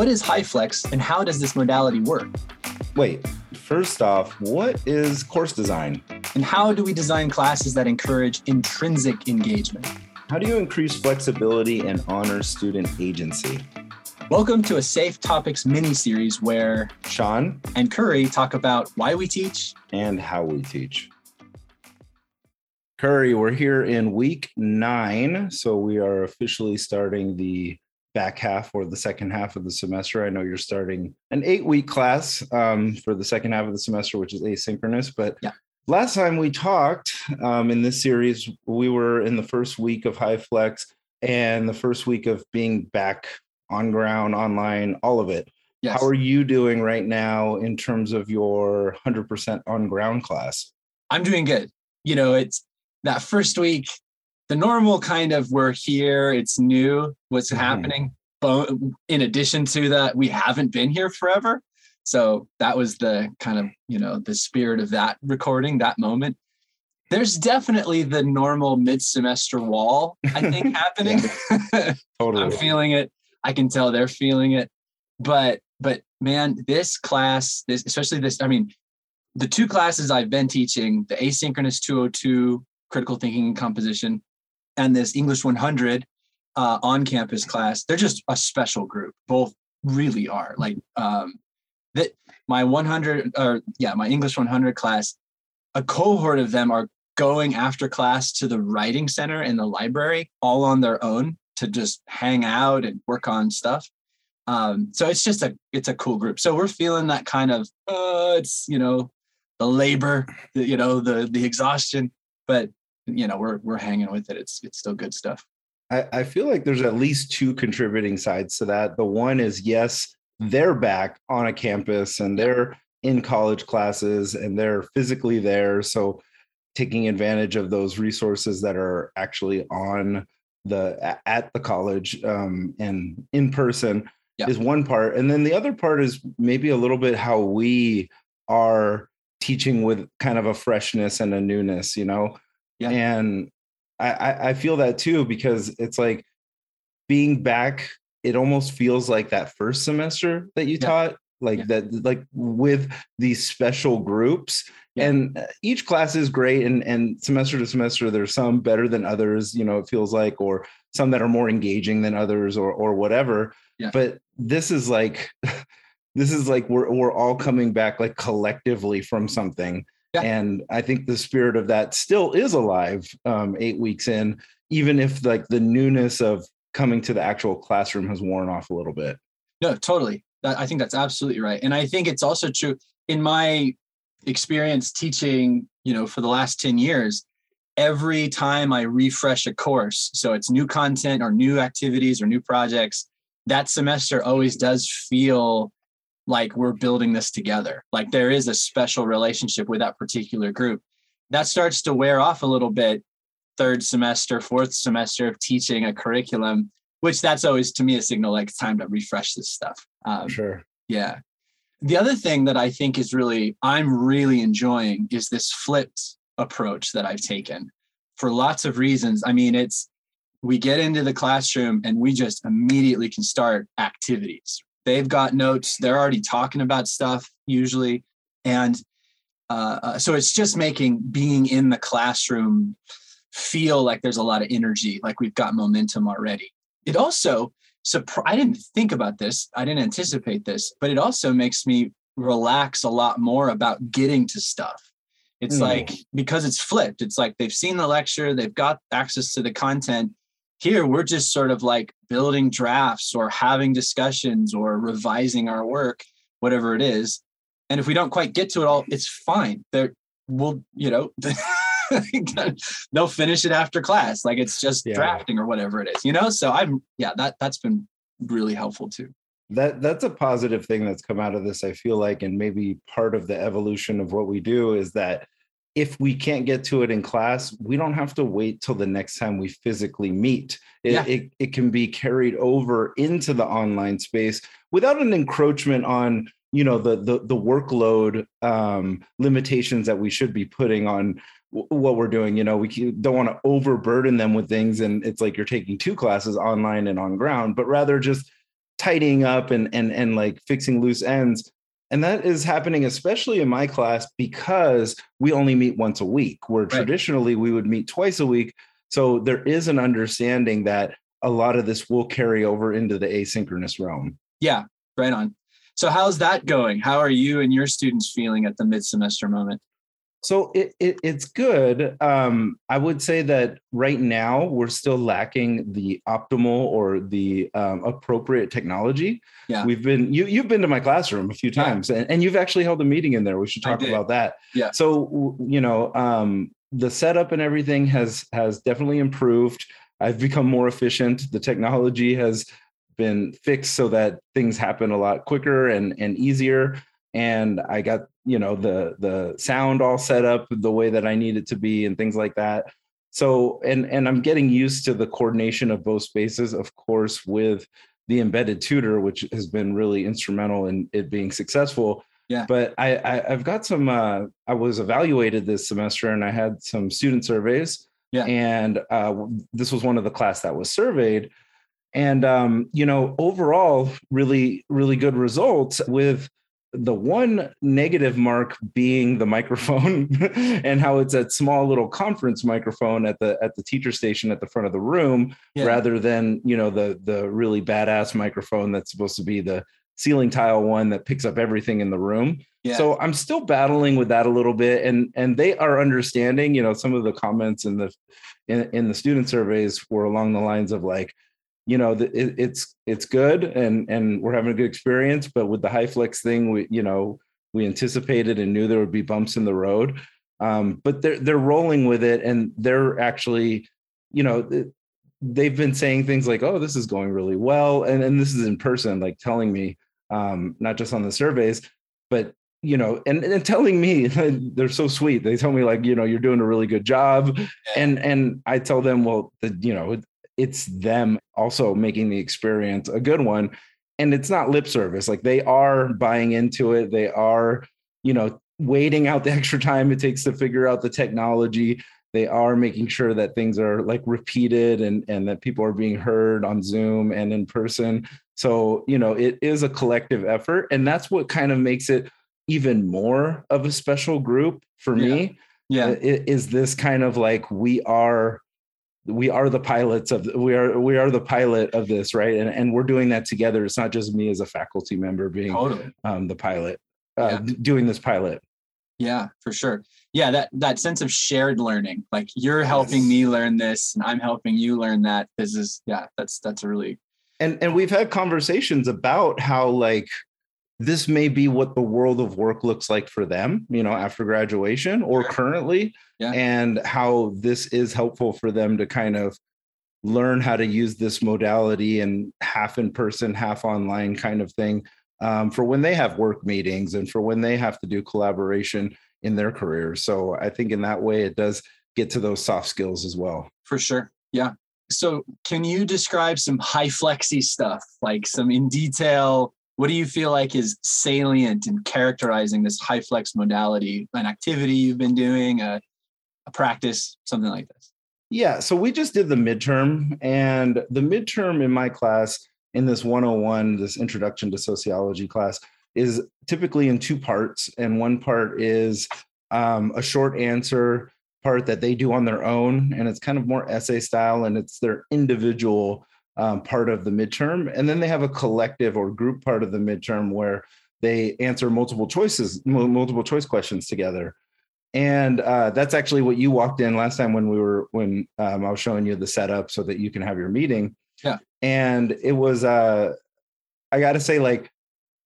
What is HyFlex and how does this modality work? Wait, first off, what is course design? And how do we design classes that encourage intrinsic engagement? How do you increase flexibility and honor student agency? Welcome to a Safe Topics mini series where Sean and Curry talk about why we teach and how we teach. Curry, we're here in week nine. So we are officially starting the back half or the second half of the semester. I know you're starting an eight week class um, for the second half of the semester, which is asynchronous. But yeah. last time we talked um, in this series, we were in the first week of HyFlex and the first week of being back on ground, online, all of it. Yes. How are you doing right now in terms of your 100% on ground class? I'm doing good. You know, it's that first week the normal kind of we're here, it's new, what's mm-hmm. happening. But in addition to that, we haven't been here forever. So that was the kind of, you know, the spirit of that recording, that moment. There's definitely the normal mid-semester wall, I think, happening. totally. I'm feeling it. I can tell they're feeling it. But but man, this class, this especially this, I mean, the two classes I've been teaching, the asynchronous 202 critical thinking and composition, and this English 100 uh, on campus class, they're just a special group. Both really are like um, that. My 100 or yeah, my English 100 class, a cohort of them are going after class to the writing center in the library all on their own to just hang out and work on stuff. Um, so it's just a it's a cool group. So we're feeling that kind of uh, it's you know the labor, the, you know the the exhaustion, but you know we're we're hanging with it. It's it's still good stuff. I, I feel like there's at least two contributing sides to that. The one is yes they're back on a campus and they're in college classes and they're physically there. So taking advantage of those resources that are actually on the at the college um, and in person yeah. is one part. And then the other part is maybe a little bit how we are teaching with kind of a freshness and a newness you know yeah. And I, I feel that too because it's like being back, it almost feels like that first semester that you yeah. taught, like yeah. that, like with these special groups. Yeah. And uh, each class is great, and and semester to semester, there's some better than others. You know, it feels like, or some that are more engaging than others, or or whatever. But this is like, this is like we're we're all coming back like collectively from something yeah. And I think the spirit of that still is alive um, eight weeks in, even if like the newness of coming to the actual classroom has worn off a little bit. No, totally. That, I think that's absolutely right. And I think it's also true in my experience teaching, you know, for the last 10 years, every time I refresh a course, so it's new content or new activities or new projects, that semester always does feel like we're building this together. Like there is a special relationship with that particular group. That starts to wear off a little bit third semester, fourth semester of teaching a curriculum, which that's always to me a signal like it's time to refresh this stuff. Um, sure. Yeah. The other thing that I think is really, I'm really enjoying is this flipped approach that I've taken for lots of reasons. I mean, it's, we get into the classroom and we just immediately can start activities, they've got notes they're already talking about stuff usually. And uh, uh, so it's just making being in the classroom feel like there's a lot of energy like we've got momentum already. It also surpri- i didn't think about this i didn't anticipate this but it also makes me relax a lot more about getting to stuff. It's mm. like because it's flipped it's like they've seen the lecture they've got access to the content here, we're just sort of like building drafts or having discussions or revising our work, whatever it is. And if we don't quite get to it all, it's fine. There, we'll, you know, they'll finish it after class. Like it's just yeah. drafting or whatever it is, you know? So I'm, yeah, that, that's been really helpful too that that's a positive thing that's come out of this i feel like and maybe part of the evolution of what we do is that if we can't get to it in class, we don't have to wait till the next time we physically meet. It, yeah. it, it, can be carried over into the online space without an encroachment on you know the the, the workload um, limitations that we should be putting on what we're doing you know we don't want to overburden them with things and it's like you're taking two classes online and on ground but rather just tidying up and and and like fixing loose ends and that is happening especially in my class because we only meet once a week where right. traditionally we would meet twice a week. So there is an understanding that a lot of this will carry over into the asynchronous realm. Yeah right on. So how's that going? How are you and your students feeling at the mid semester moment so it, it, it's good. Um, I would say that right now we're still lacking the optimal or the um, appropriate technology. Yeah. We've been you you've been to my classroom a few times yeah. and, and you've actually held a meeting in there. We should talk about that. Yeah. So you know um, the setup and everything has has definitely improved. I've become more efficient. The technology has been fixed so that things happen a lot quicker and and easier and I got you know the the sound all set up the way that I need it to be and things like that. So and and I'm getting used to the coordination of both spaces, of course, with the embedded tutor, which has been really instrumental in it being successful. Yeah. But I, I have got some. Uh, I was evaluated this semester, and I had some student surveys. Yeah. And uh, this was one of the class that was surveyed, and um, you know, overall, really, really good results with the one negative mark being the microphone and how it's a small little conference microphone at the at the teacher station at the front of the room yeah. rather than you know the the really badass microphone that's supposed to be the ceiling tile one that picks up everything in the room yeah. so i'm still battling with that a little bit and and they are understanding you know some of the comments in the in, in the student surveys were along the lines of like you know it, it's it's good and and we're having a good experience but with the HyFlex thing we you know we anticipated and knew there would be bumps in the road. Um, but they're they're rolling with it and they're actually you know they've been saying things like oh this is going really well and and this is in person like telling me um, not just on the surveys but you know and, and telling me they're so sweet. They tell me like you know you're doing a really good job and and i tell them well the, you know it's them also making the experience a good one. And it's not lip service like they are buying into it they are you know waiting out the extra time it takes to figure out the technology they are making sure that things are like repeated and and that people are being heard on zoom and in person. So you know it is a collective effort and that's what kind of makes it even more of a special group for yeah. me yeah is this kind of like we are we are the pilots of we are we are the pilot of this right and and we're doing that together it's not just me as a faculty member being totally. um, the pilot uh, yeah. doing this pilot yeah for sure yeah that that sense of shared learning like you're helping yes. me learn this and i'm helping you learn that this is yeah that's that's a really and and we've had conversations about how like this may be what the world of work looks like for them, you know, after graduation or currently, yeah. and how this is helpful for them to kind of learn how to use this modality and half in person, half online kind of thing um, for when they have work meetings and for when they have to do collaboration in their careers. So I think in that way, it does get to those soft skills as well. For sure. Yeah. So can you describe some HyFlexy stuff, like some in detail? What do you feel like is salient in characterizing this HyFlex modality an activity you've been doing a, a practice something like this? Yeah so we just did the midterm and the midterm in my class in this 101 this introduction to sociology class is typically in two parts and one part is um, a short answer part that they do on their own and it's kind of more essay style and it's their individual um, part of the midterm. And then they have a collective or group part of the midterm where they answer multiple choices, multiple choice questions together. And uh, that's actually what you walked in last time when we were when um, I was showing you the setup so that you can have your meeting. Yeah. And it was uh, I got to say like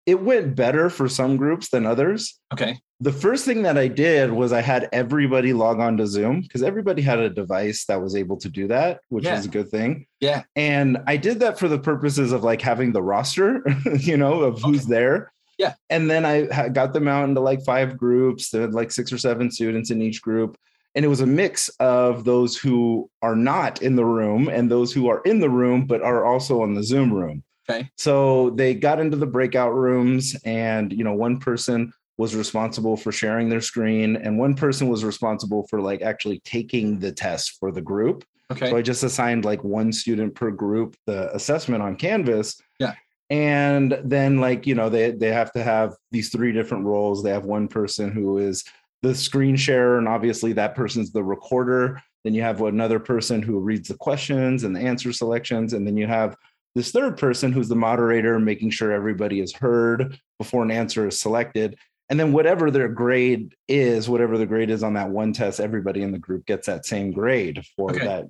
it went better for some groups than others. Okay. The first thing that I did was I had everybody log on to Zoom because everybody had a device that was able to do that, which yeah. was a good thing. Yeah. And I did that for the purposes of like having the roster, you know, of who's okay. there. Yeah. And then I got them out into like five groups. There had like six or seven students in each group. And it was a mix of those who are not in the room and those who are in the room, but are also on the Zoom room. Okay. So they got into the breakout rooms, and you know, one person was responsible for sharing their screen, and one person was responsible for like actually taking the test for the group. Okay. So I just assigned like one student per group the assessment on Canvas. Yeah. and then like you know they they have to have these three different roles they have one person who is the screen sharer and obviously that person's the recorder then you have another person who reads the questions and the answer selections and then you have this third person who's the moderator making sure everybody is heard before an answer is selected and then whatever their grade is whatever the grade is on that one test everybody in the group gets that same grade for okay. that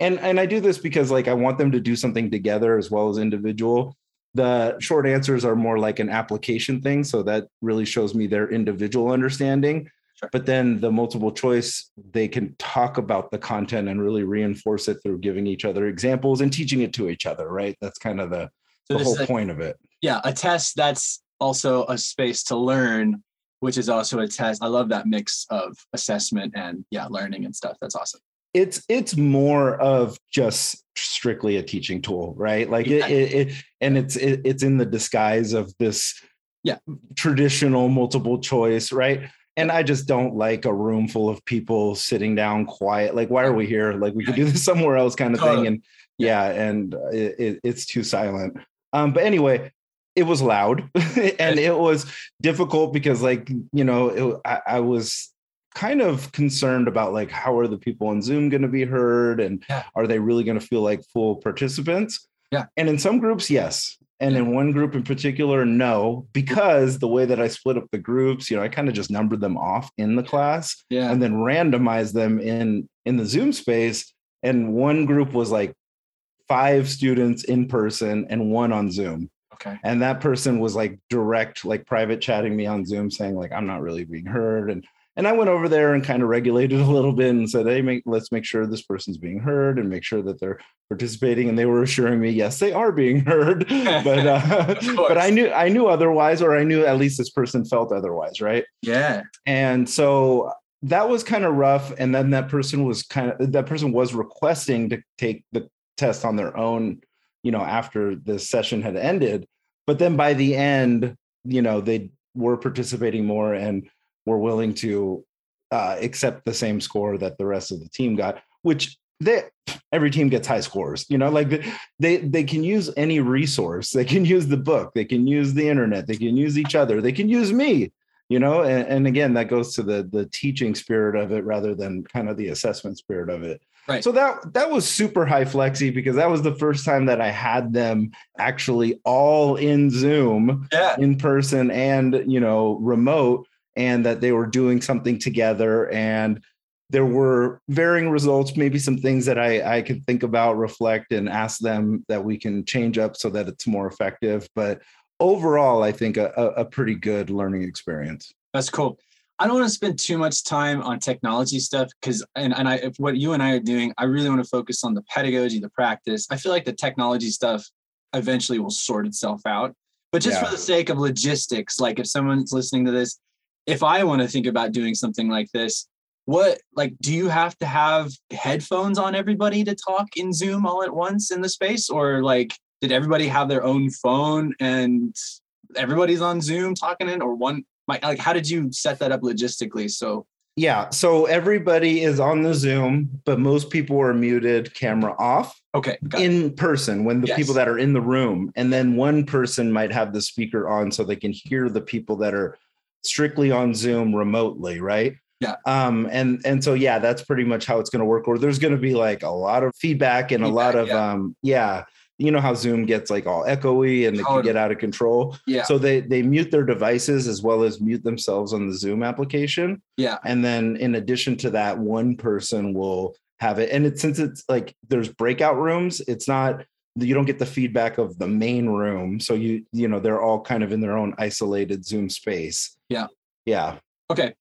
and and i do this because like i want them to do something together as well as individual the short answers are more like an application thing. So that really shows me their individual understanding. But then the multiple choice, they can talk about the content and really reinforce it through giving each other examples and teaching it to each other, right? That's kind of the, so the whole a, point of it. Yeah, a test that's also a space to learn, which is also a test. I love that mix of assessment and yeah, learning and stuff. That's awesome it's it's more of just strictly a teaching tool right like it, it, it and it's it, it's in the disguise of this yeah traditional multiple choice right and i just don't like a room full of people sitting down quiet like why are we here? Like we could do this somewhere else kind of thing and yeah. and it, it's too silent. Um but anyway it was loud and it was difficult because like you know I, I was kind of concerned about like how are the people on zoom going to be heard and yeah. are they really going to feel like full participants? Yeah. And in some groups yes and in one group in particular no because the way that i split up the groups you know i kind of just numbered them off in the class yeah. and then randomized them in in the zoom space. And one group was like five students in person and one on zoom. Okay. And that person was like direct like private chatting me on zoom saying like i'm not really being heard. And and I went over there and kind of regulated a little bit and said, "Hey, make, let's make sure this person's being heard and make sure that they're participating." And they were assuring me, "Yes, they are being heard," but uh, but I knew I knew otherwise, or I knew at least this person felt otherwise, right? Yeah. And so that was kind of rough. And then that person was kind of that person was requesting to take the test on their own, you know, after the session had ended. But then by the end, you know, they were participating more and were willing to uh, accept the same score that the rest of the team got, which they every team gets high scores. You know, like they they can use any resource. They can use the book. They can use the internet. They can use each other. They can use me. You know, and, and again, that goes to the the teaching spirit of it rather than kind of the assessment spirit of it. Right. So that that was super high flexy because that was the first time that I had them actually all in Zoom, yeah. in person and you know remote and that they were doing something together. And there were varying results maybe some things that i i could think about reflect and ask them that we can change up so that it's more effective. But overall i think a, a pretty good learning experience. That's cool. I don't want to spend too much time on technology stuff because and, and i if what you and i are doing i really want to focus on the pedagogy the practice. I feel like the technology stuff eventually will sort itself out. But just yeah. for the sake of logistics like if someone's listening to this if I want to think about doing something like this, what like do you have to have headphones on everybody to talk in Zoom all at once in the space or like did everybody have their own phone and everybody's on Zoom talking in or one like how did you set that up logistically so yeah so everybody is on the zoom but most people are muted camera off okay in it. person when the yes. people that are in the room and then one person might have the speaker on so they can hear the people that are strictly on Zoom remotely, right? Yeah. Um, and and so yeah, that's pretty much how it's going to work. Or there's going to be like a lot of feedback and feedback, a lot of yeah. um, yeah. You know how Zoom gets like all echoey and they can get out of control. Yeah. So they they mute their devices as well as mute themselves on the Zoom application. Yeah. And then in addition to that, one person will have it. And it since it's like there's breakout rooms, it's not you don't get the feedback of the main room so you you know they're all kind of in their own isolated zoom space. Yeah. Yeah. Okay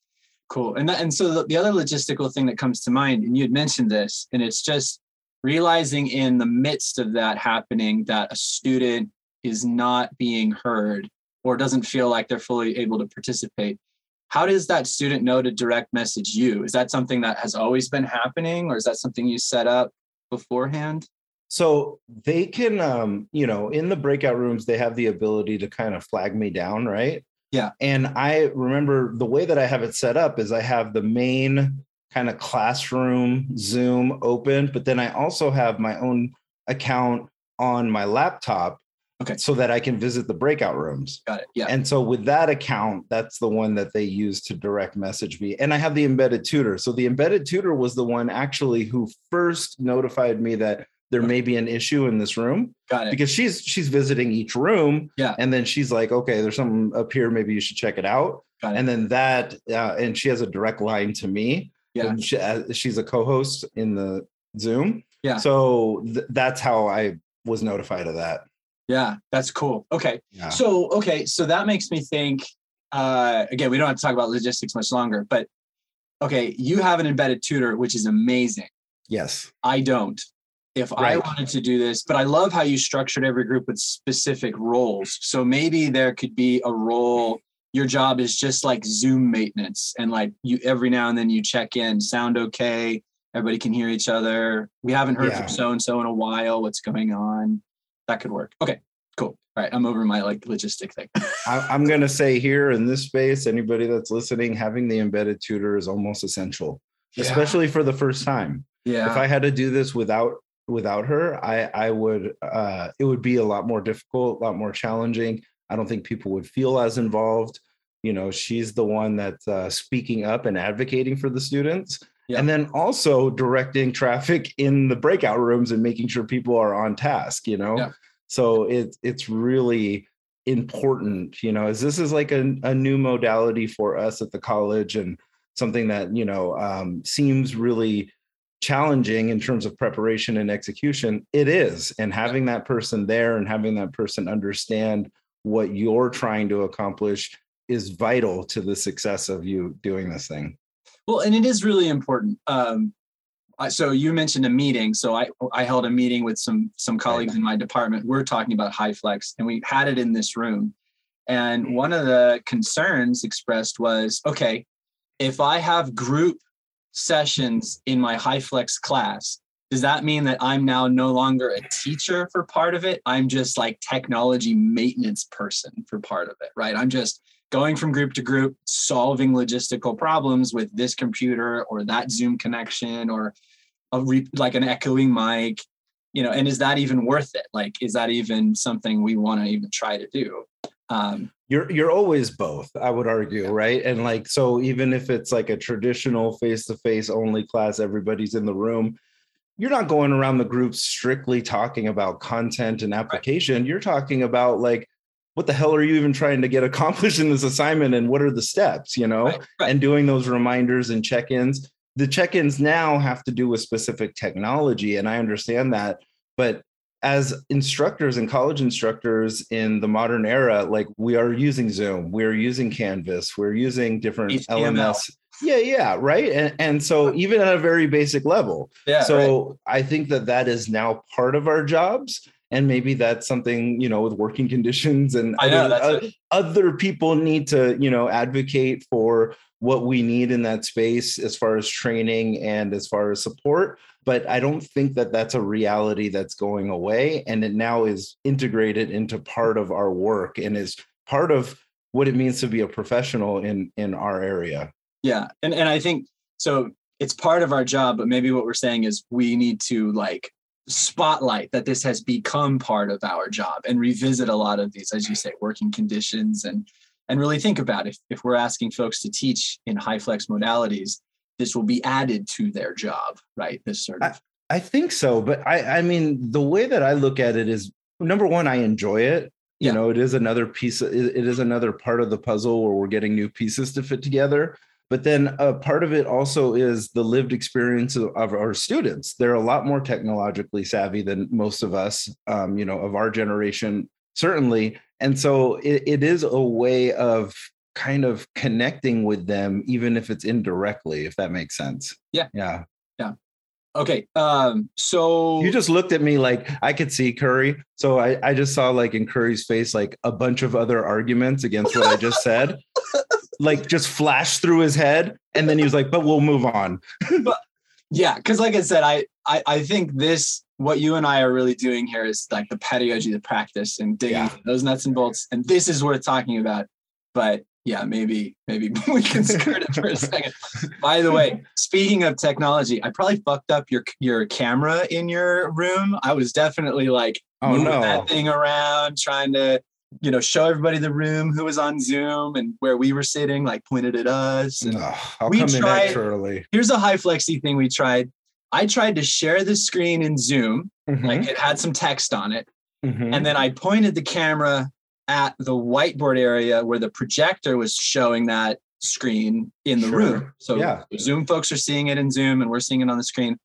cool. And that, and so the, the other logistical thing that comes to mind and you had mentioned this and it's just realizing in the midst of that happening that a student is not being heard or doesn't feel like they're fully able to participate how does that student know to direct message you? Is that something that has always been happening or is that something you set up beforehand so they can um you know in the breakout rooms they have the ability to kind of flag me down right yeah and i remember the way that i have it set up is i have the main kind of classroom zoom open but then i also have my own account on my laptop Okay. So that I can visit the breakout rooms. Got it. Yeah. And so with that account, that's the one that they use to direct message me. And I have the embedded tutor. So the embedded tutor was the one actually who first notified me that there may be an issue in this room Got it. because she's she's visiting each room Yeah. and then she's like okay there's something up here maybe you should check it out Got it. and then that uh, and she has a direct line to me Yeah. And she, uh, she's a co-host in the zoom Yeah. so th- that's how i was notified of that Yeah. That's cool. Okay. yeah So okay, so that makes me think. Uh, again, we don't have to talk about logistics much longer, but okay, you have an embedded tutor, which is amazing. yes I don't. If I wanted to do this, but I love how you structured every group with specific roles. So maybe there could be a role. Your job is just like Zoom maintenance, and like you every now and then you check in. Sound okay? Everybody can hear each other. We haven't heard Yeah. from so and so in a while. What's going on? That could work. Okay, cool. All right, I'm over my like logistic thing. I, i'm going to say here in this space anybody that's listening having the embedded tutor is almost essential Yeah. especially for the first time Yeah. if I had to do this without without her, I I would uh it would be a lot more difficult, a lot more challenging. I don't think people would feel as involved. You know, she's the one that's uh, speaking up and advocating for the students. Yeah. And then also directing traffic in the breakout rooms and making sure people are on task, you know. Yeah. So it's it's really important, you know, as this is like a, a new modality for us at the college and something that, you know, um, seems really challenging in terms of preparation and execution it is and having that person there and having that person understand what you're trying to accomplish is vital to the success of you doing this thing Well, and it is really important. Um, so you mentioned a meeting. So I I held a meeting with some some colleagues in my department. We're talking about HyFlex, and we had it in this room. And one of the concerns expressed was, okay, if I have group sessions in my HyFlex class, does that mean that I'm now no longer a teacher for part of it? I'm just like technology maintenance person for part of it, right? I'm just going from group to group, solving logistical problems with this computer or that Zoom connection or a re- like an echoing mic, you know, and is that even worth it? Like, is that even something we want to even try to do? Um, you're you're always both i would argue right? And like so even if it's like a traditional face to face only class everybody's in the room you're not going around the group strictly talking about content and application. You're talking about like what the hell are you even trying to get accomplished in this assignment and what are the steps you know? Right, right. and doing those reminders and check-ins. The check-ins now have to do with specific technology and i understand that but as instructors and college instructors in the modern era like we are using zoom we're using canvas we're using different HTML. lms yeah yeah right and, and so even at a very basic level yeah. right. so i think that that is now part of our jobs and maybe that's something you know with working conditions and know other, uh, other people need to you know advocate for what we need in that space as far as training and as far as support but i don't think that that's a reality that's going away and it now is integrated into part of our work and is part of what it means to be a professional in in our area Yeah. And and I think so it's part of our job, but maybe what we're saying is we need to like spotlight that this has become part of our job and revisit a lot of these, as you say, working conditions and and really think about if, if we're asking folks to teach in HyFlex modalities, this will be added to their job, right? This sort of I think so, but I I mean the way that I look at it is number one, I enjoy it. You Yeah. know, it is another piece. It, is another part of the puzzle where we're getting new pieces to fit together. But then a part of it also is the lived experience of, of our students. They're a lot more technologically savvy than most of us, um, you know, of our generation, certainly. And so it, it is a way of kind of connecting with them, even if it's indirectly, if that makes sense. Yeah. Yeah. Yeah okay. Um, so You just looked at me like I could see Curry. So I, I just saw like in Curry's face, like a bunch of other arguments against what I just said, like just flash through his head. And then he was like, but we'll move on. But yeah because like i said I, I i think this what you and i are really doing here is like the pedagogy the practice and digging Yeah. those nuts and bolts and this is worth talking about but yeah maybe maybe we can skirt it for a second by the way speaking of technology i probably fucked up your your camera in your room i was definitely like Oh moving no. that thing around, trying to, you know, show everybody the room who was on Zoom and where we were sitting, like pointed at us. And I'll we tried- here's a high flexy thing we tried. I tried to share the screen in Zoom, Mhm, like it had some text on it. mhm. And then I pointed the camera at the whiteboard area where the projector was showing that screen in the Sure. room. So Yeah. Zoom folks are seeing it in Zoom and we're seeing it on the screen.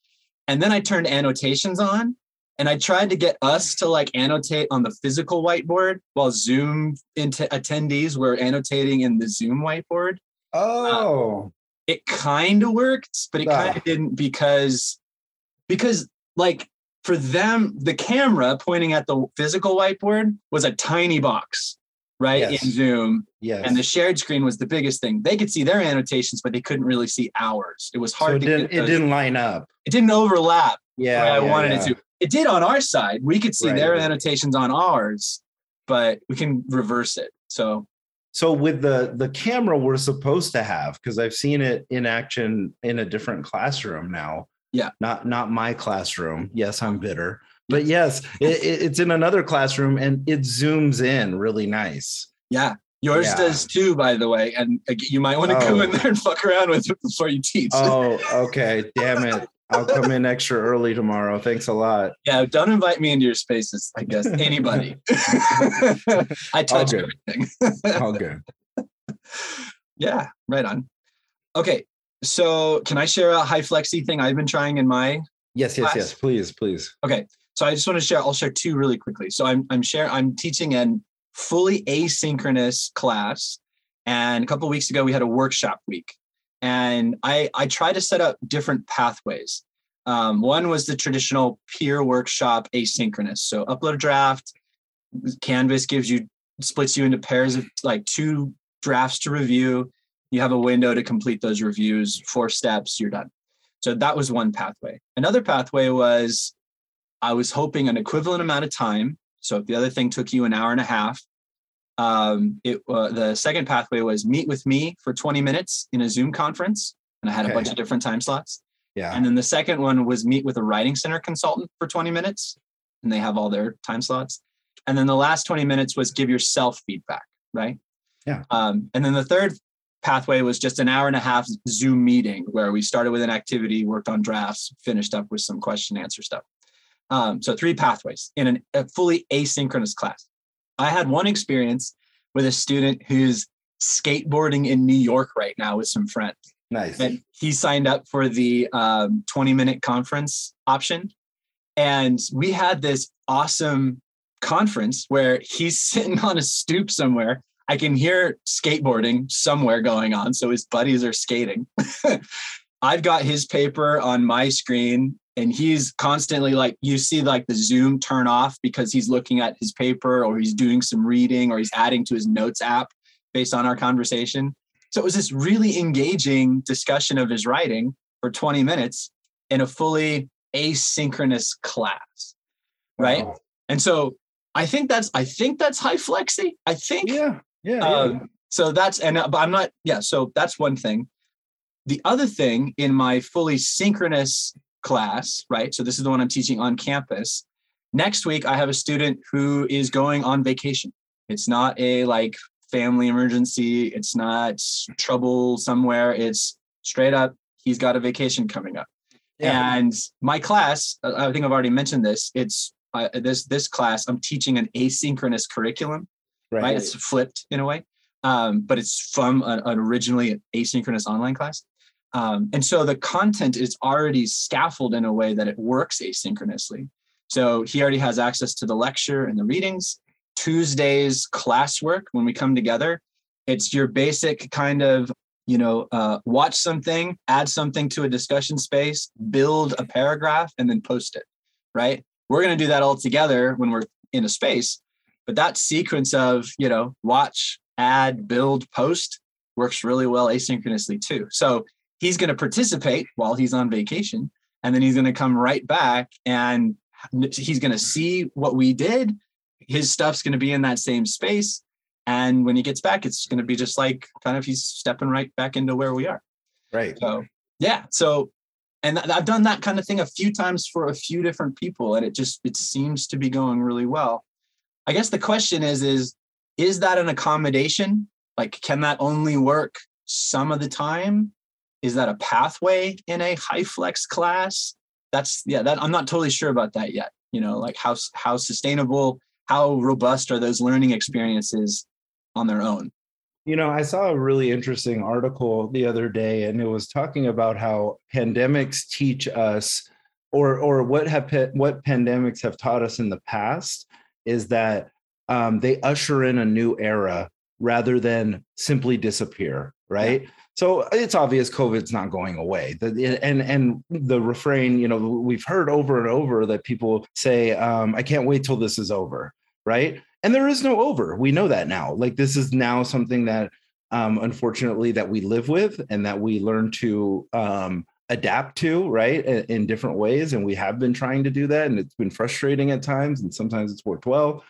And then I turned annotations on and I tried to get us to like annotate on the physical whiteboard while Zoom int- attendees were annotating in the Zoom whiteboard. oh, It kind of worked, but it kind of didn't because because like for them the camera pointing at the physical whiteboard was a tiny box right Yes. in zoom yes. and the shared screen was the biggest thing they could see their annotations but they couldn't really see ours it was so hard it to didn't, get it those- didn't line up. it didn't overlap Yeah, i yeah, wanted yeah. it to it did on our side we could see Right, their annotations on ours but we can reverse it so So with the the camera we're supposed to have because I've seen it in action in a different classroom now. Yeah. Not not my classroom. Yes, I'm bitter. But yes, it, it- it's in another classroom and it zooms in really nice. yeah yours Yeah. does too by the way and uh, you might want to go Oh. in there and fuck around with it before you teach Oh, okay. Damn it. I'll come in extra early tomorrow. Thanks a lot. Yeah, don't invite me into your spaces. I guess anybody. I touch good. everything. All good. yeah, right on. Okay, so can I share a high flexy thing I've been trying in my? Yes, yes, Class. yes. Please, please. Okay, so I just want to share. I'll share two really quickly. So I'm I'm share I'm teaching an fully asynchronous class, and a couple of weeks ago we had a workshop week, and I I try to set up different pathways. Um, one was the traditional peer workshop asynchronous. So upload a draft. Canvas gives you splits you into pairs of like two drafts to review. You have a window to complete those reviews. Four steps, you're done. So that was one pathway. Another pathway was I was hoping an equivalent amount of time. So if the other thing took you an hour and a half, um, it uh, the second pathway was meet with me for 20 minutes in a Zoom conference, and I had a bunch of different time slots. Yeah. And then the second one was meet with a writing center consultant for 20 minutes, and they have all their time slots. And then the last 20 minutes was give yourself feedback, right? Yeah. Um, and then the third pathway was just an hour and a half Zoom meeting where we started with an activity, worked on drafts, finished up with some question answer stuff. Um, so three pathways in an, a fully asynchronous class. I had one experience with a student who's skateboarding in New York right now with some friends. Nice. and he signed up for the um, 20 minute conference option. And we had this awesome conference where he's sitting on a stoop somewhere. I can hear skateboarding somewhere going on so his buddies are skating. I've got his paper on my screen and he's constantly like you see like the zoom turn off because he's looking at his paper or he's doing some reading or he's adding to his notes app based on our conversation so it was this really engaging discussion of his writing for 20 minutes in a fully asynchronous class. Right. Wow. And so I think that's I think that's high flexy. I think Yeah. Yeah. yeah. um, so that's and uh, but I'm not yeah, so that's one thing. The other thing in my fully synchronous class, right? So this is the one I'm teaching on campus. Next week I have a student who is going on vacation. It's not a like family emergency, it's not trouble somewhere, it's straight up he's got a vacation coming up. yeah. And my class, I think I've already mentioned this. It's uh, this this class. I'm teaching an asynchronous curriculum right? It's flipped in a way, um, but it's from an, an originally asynchronous online class. Um, and so the content is already scaffolded in a way that it works asynchronously. So he already has access to the lecture and the readings. Tuesdays classwork when we come together, it's your basic kind of you know uh, watch something, add something to a discussion space, build a paragraph, and then post it. Right? We're going to do that all together when we're in a space but that sequence of you know watch add build post works really well asynchronously too so he's going to participate while he's on vacation and then he's going to come right back and he's going to see what we did his stuff's going to be in that same space and when he gets back it's going to be just like kind of he's stepping right back into where we are Right. so yeah so and I've done that kind of thing a few times for a few different people, and it just it seems to be going really well. I guess the question is is is that an accommodation? Like, can that only work some of the time? Is that a pathway in a HyFlex class? That's yeah, that I'm not totally sure about that yet. You know, like how how sustainable, how robust are those learning experiences on their own? You know, I saw a really interesting article the other day, and it was talking about how pandemics teach us, or or what have what pandemics have taught us in the past, is that um, they usher in a new era rather than simply disappear. Right. Yeah. So it's obvious COVID's not going away. And and the refrain, you know, we've heard over and over that people say, um, "I can't wait till this is over." Right and there is no over we know that now like this is now something that um, unfortunately that we live with and that we learn to um, adapt to right in, in, different ways and we have been trying to do that and it's been frustrating at times and sometimes it's worked well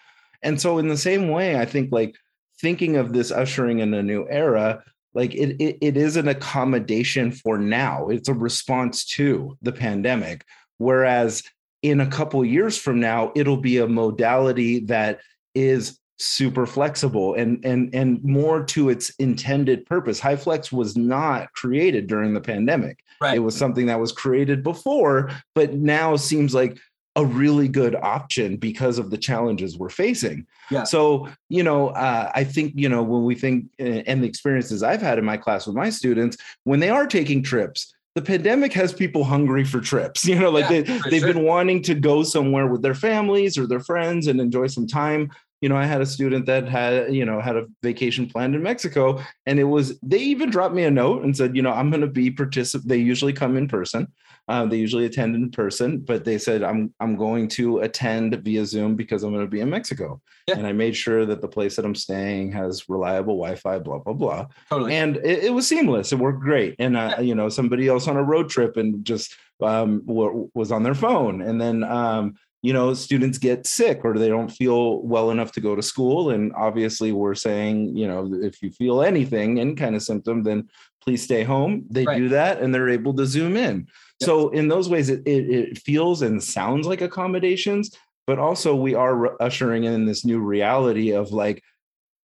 and so in the same way i think like thinking of this ushering in a new era like it, it, it is an accommodation for now it's a response to the pandemic whereas in a couple years from now it'll be a modality that is super flexible and and and more to its intended purpose. HyFlex was not created during the pandemic. Right. It was something that was created before, but now seems like a really good option because of the challenges we're facing. Yeah. So, you know, uh, I think, you know, when we think uh, and the experiences I've had in my class with my students, when they are taking trips, the pandemic has people hungry for trips. You know, like yeah, they, they've sure. been wanting to go somewhere with their families or their friends and enjoy some time you know, I had a student that had, you know, had a vacation planned in Mexico, and it was they even dropped me a note and said, you know, I'm going to be participant. They usually come in person. Uh, they usually attend in person, but they said I'm I'm going to attend via Zoom because I'm going to be in Mexico. Yeah. And I made sure that the place that I'm staying has reliable Wi-Fi, blah blah blah. Totally. And it, it was seamless. It worked great. And uh, yeah. you know, somebody else on a road trip and just um, was on their phone, and then um, you know students get sick or they don't feel well enough to go to school and obviously we're saying you know if you feel anything any kind of symptom then please stay home they right. do that and they're able to zoom in yep. so in those ways it, it, it feels and sounds like accommodations but also we are ushering in this new reality of like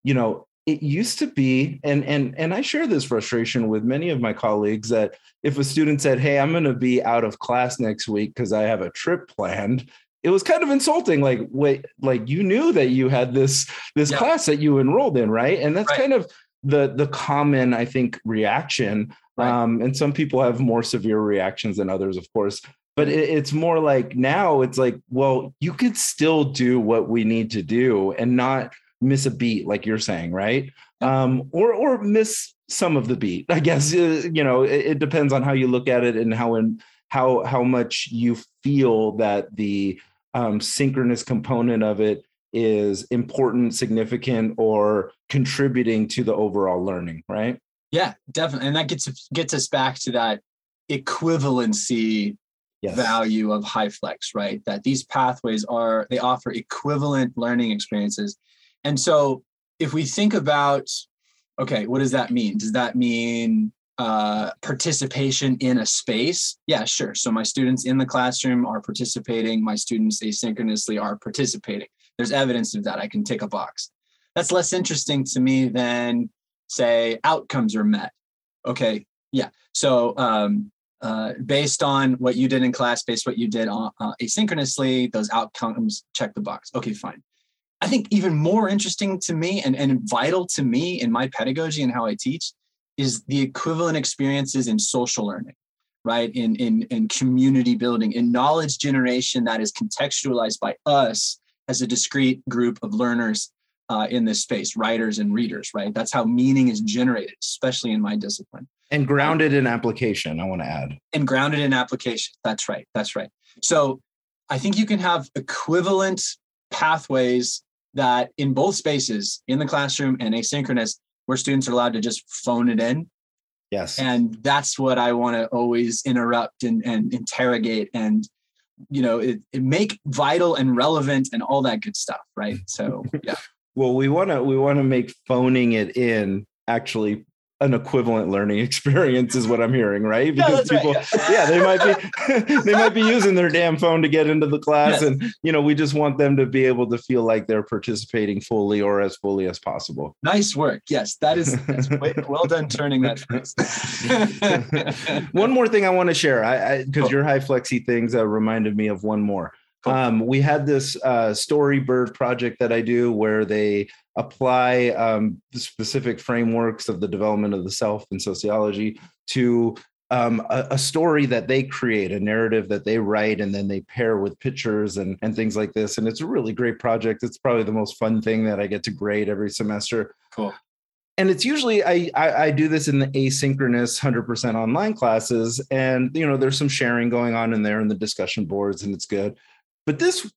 you know it used to be and and and i share this frustration with many of my colleagues that if a student said hey i'm going to be out of class next week because i have a trip planned it was kind of insulting like wait like you knew that you had this this yeah. class that you enrolled in right and that's right. kind of the the common i think reaction right. um and some people have more severe reactions than others of course but it, it's more like now it's like well you could still do what we need to do and not miss a beat like you're saying right yeah. um or or miss some of the beat i guess you know it, it depends on how you look at it and how in how how much you feel that the um, synchronous component of it is important, significant, or contributing to the overall learning, right? Yeah, definitely. And that gets gets us back to that equivalency yes. value of HyFlex, right? That these pathways are they offer equivalent learning experiences. And so if we think about okay, what does that mean? Does that mean uh, participation in a space, yeah, sure. So my students in the classroom are participating. My students asynchronously are participating. There's evidence of that. I can tick a box. That's less interesting to me than say outcomes are met. Okay, yeah. So um, uh, based on what you did in class, based what you did uh, asynchronously, those outcomes check the box. Okay, fine. I think even more interesting to me and, and vital to me in my pedagogy and how I teach is the equivalent experiences in social learning right? In, in in community building in knowledge generation that is contextualized by us as a discrete group of learners uh, in this space writers and readers right? That's how meaning is generated especially in my discipline. And grounded in application i want to add. And grounded in application that's right that's right. So i think you can have equivalent pathways that in both spaces in the classroom and asynchronous where students are allowed to just phone it in. Yes. And that's what I want to always interrupt and, and interrogate and you know it, it make vital and relevant and all that good stuff right so yeah well we want to we want to make phoning it in actually an equivalent learning experience is what i'm hearing right because people right, yeah. yeah. they might be they might be using their damn phone to get into the class yes. and you know we just want them to be able to feel like they're participating fully or as fully as possible nice work yes that is well done turning that one more thing i want to share i because your high flexy things uh, reminded me of one more Cool. Um, we had this uh, Storybird project that I do where they apply um, specific frameworks of the development of the self and sociology to um, a, a, story that they create, a narrative that they write, and then they pair with pictures and, and things like this. And it's a really great project. It's probably the most fun thing that I get to grade every semester. Cool. And it's usually I, I, I do this in the asynchronous 100% online classes, and you know there's some sharing going on in there in the discussion boards, and it's good but this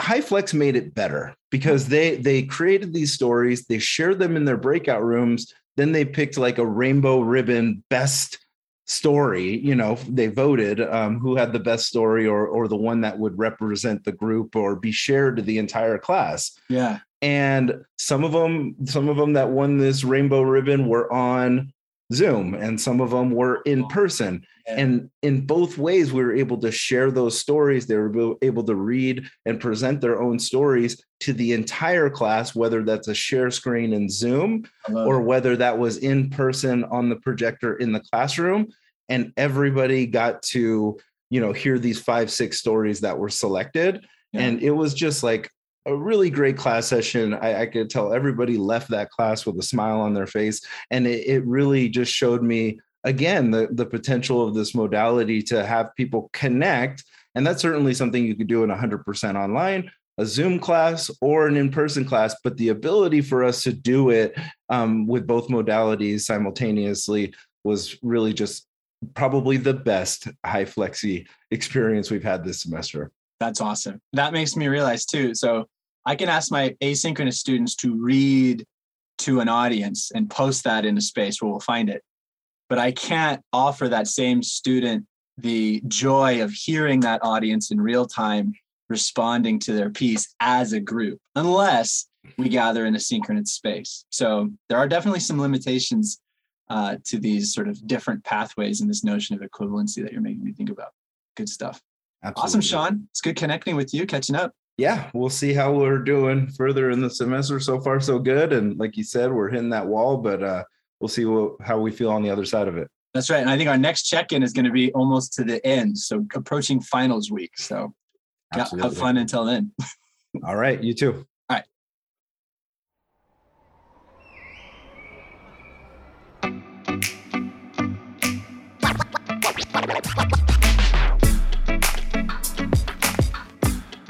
HyFlex made it better because they they created these stories they shared them in their breakout rooms then they picked like a rainbow ribbon best story you know they voted um, who had the best story or or the one that would represent the group or be shared to the entire class. Yeah. And some of them some of them that won this rainbow ribbon were on zoom and some of them were in person and in both ways, we were able to share those stories. They were able to read and present their own stories to the entire class, whether that's a share screen in Zoom or whether that was in person on the projector in the classroom. And everybody got to, you know, hear these five, six stories that were selected. Yeah. And it was just like a really great class session. I, I, could tell everybody left that class with a smile on their face. And it, it really just showed me again the, the potential of this modality to have people connect and that's certainly something you could do in 100% online a zoom class or an in-person class but the ability for us to do it um, with both modalities simultaneously was really just probably the best high flexi experience we've had this semester that's awesome that makes me realize too so i can ask my asynchronous students to read to an audience and post that in a space where we'll find it but I can't offer that same student the joy of hearing that audience in real time responding to their piece as a group unless we gather in a synchronous space. So there are definitely some limitations uh, to these sort of different pathways and this notion of equivalency that you're making me think about. Good stuff. Absolutely. Awesome, Sean. It's good connecting with you, catching up. Yeah, we'll see how we're doing further in the semester. So far, so good. And like you said, we're hitting that wall, but uh, we'll see what, how we feel on the other side of it. That's right. And I think our next check-in is going to be almost to the end. So approaching finals week. So yeah, have fun until then. All right. You too.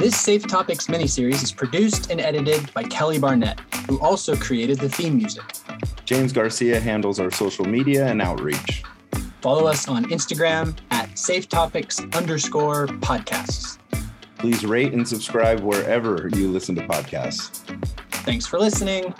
This Safe Topics miniseries is produced and edited by Kelly Barnett, who also created the theme music. James Garcia handles our social media and outreach. Follow us on Instagram at Safe Topics underscore podcasts. Please rate and subscribe wherever you listen to podcasts. Thanks for listening.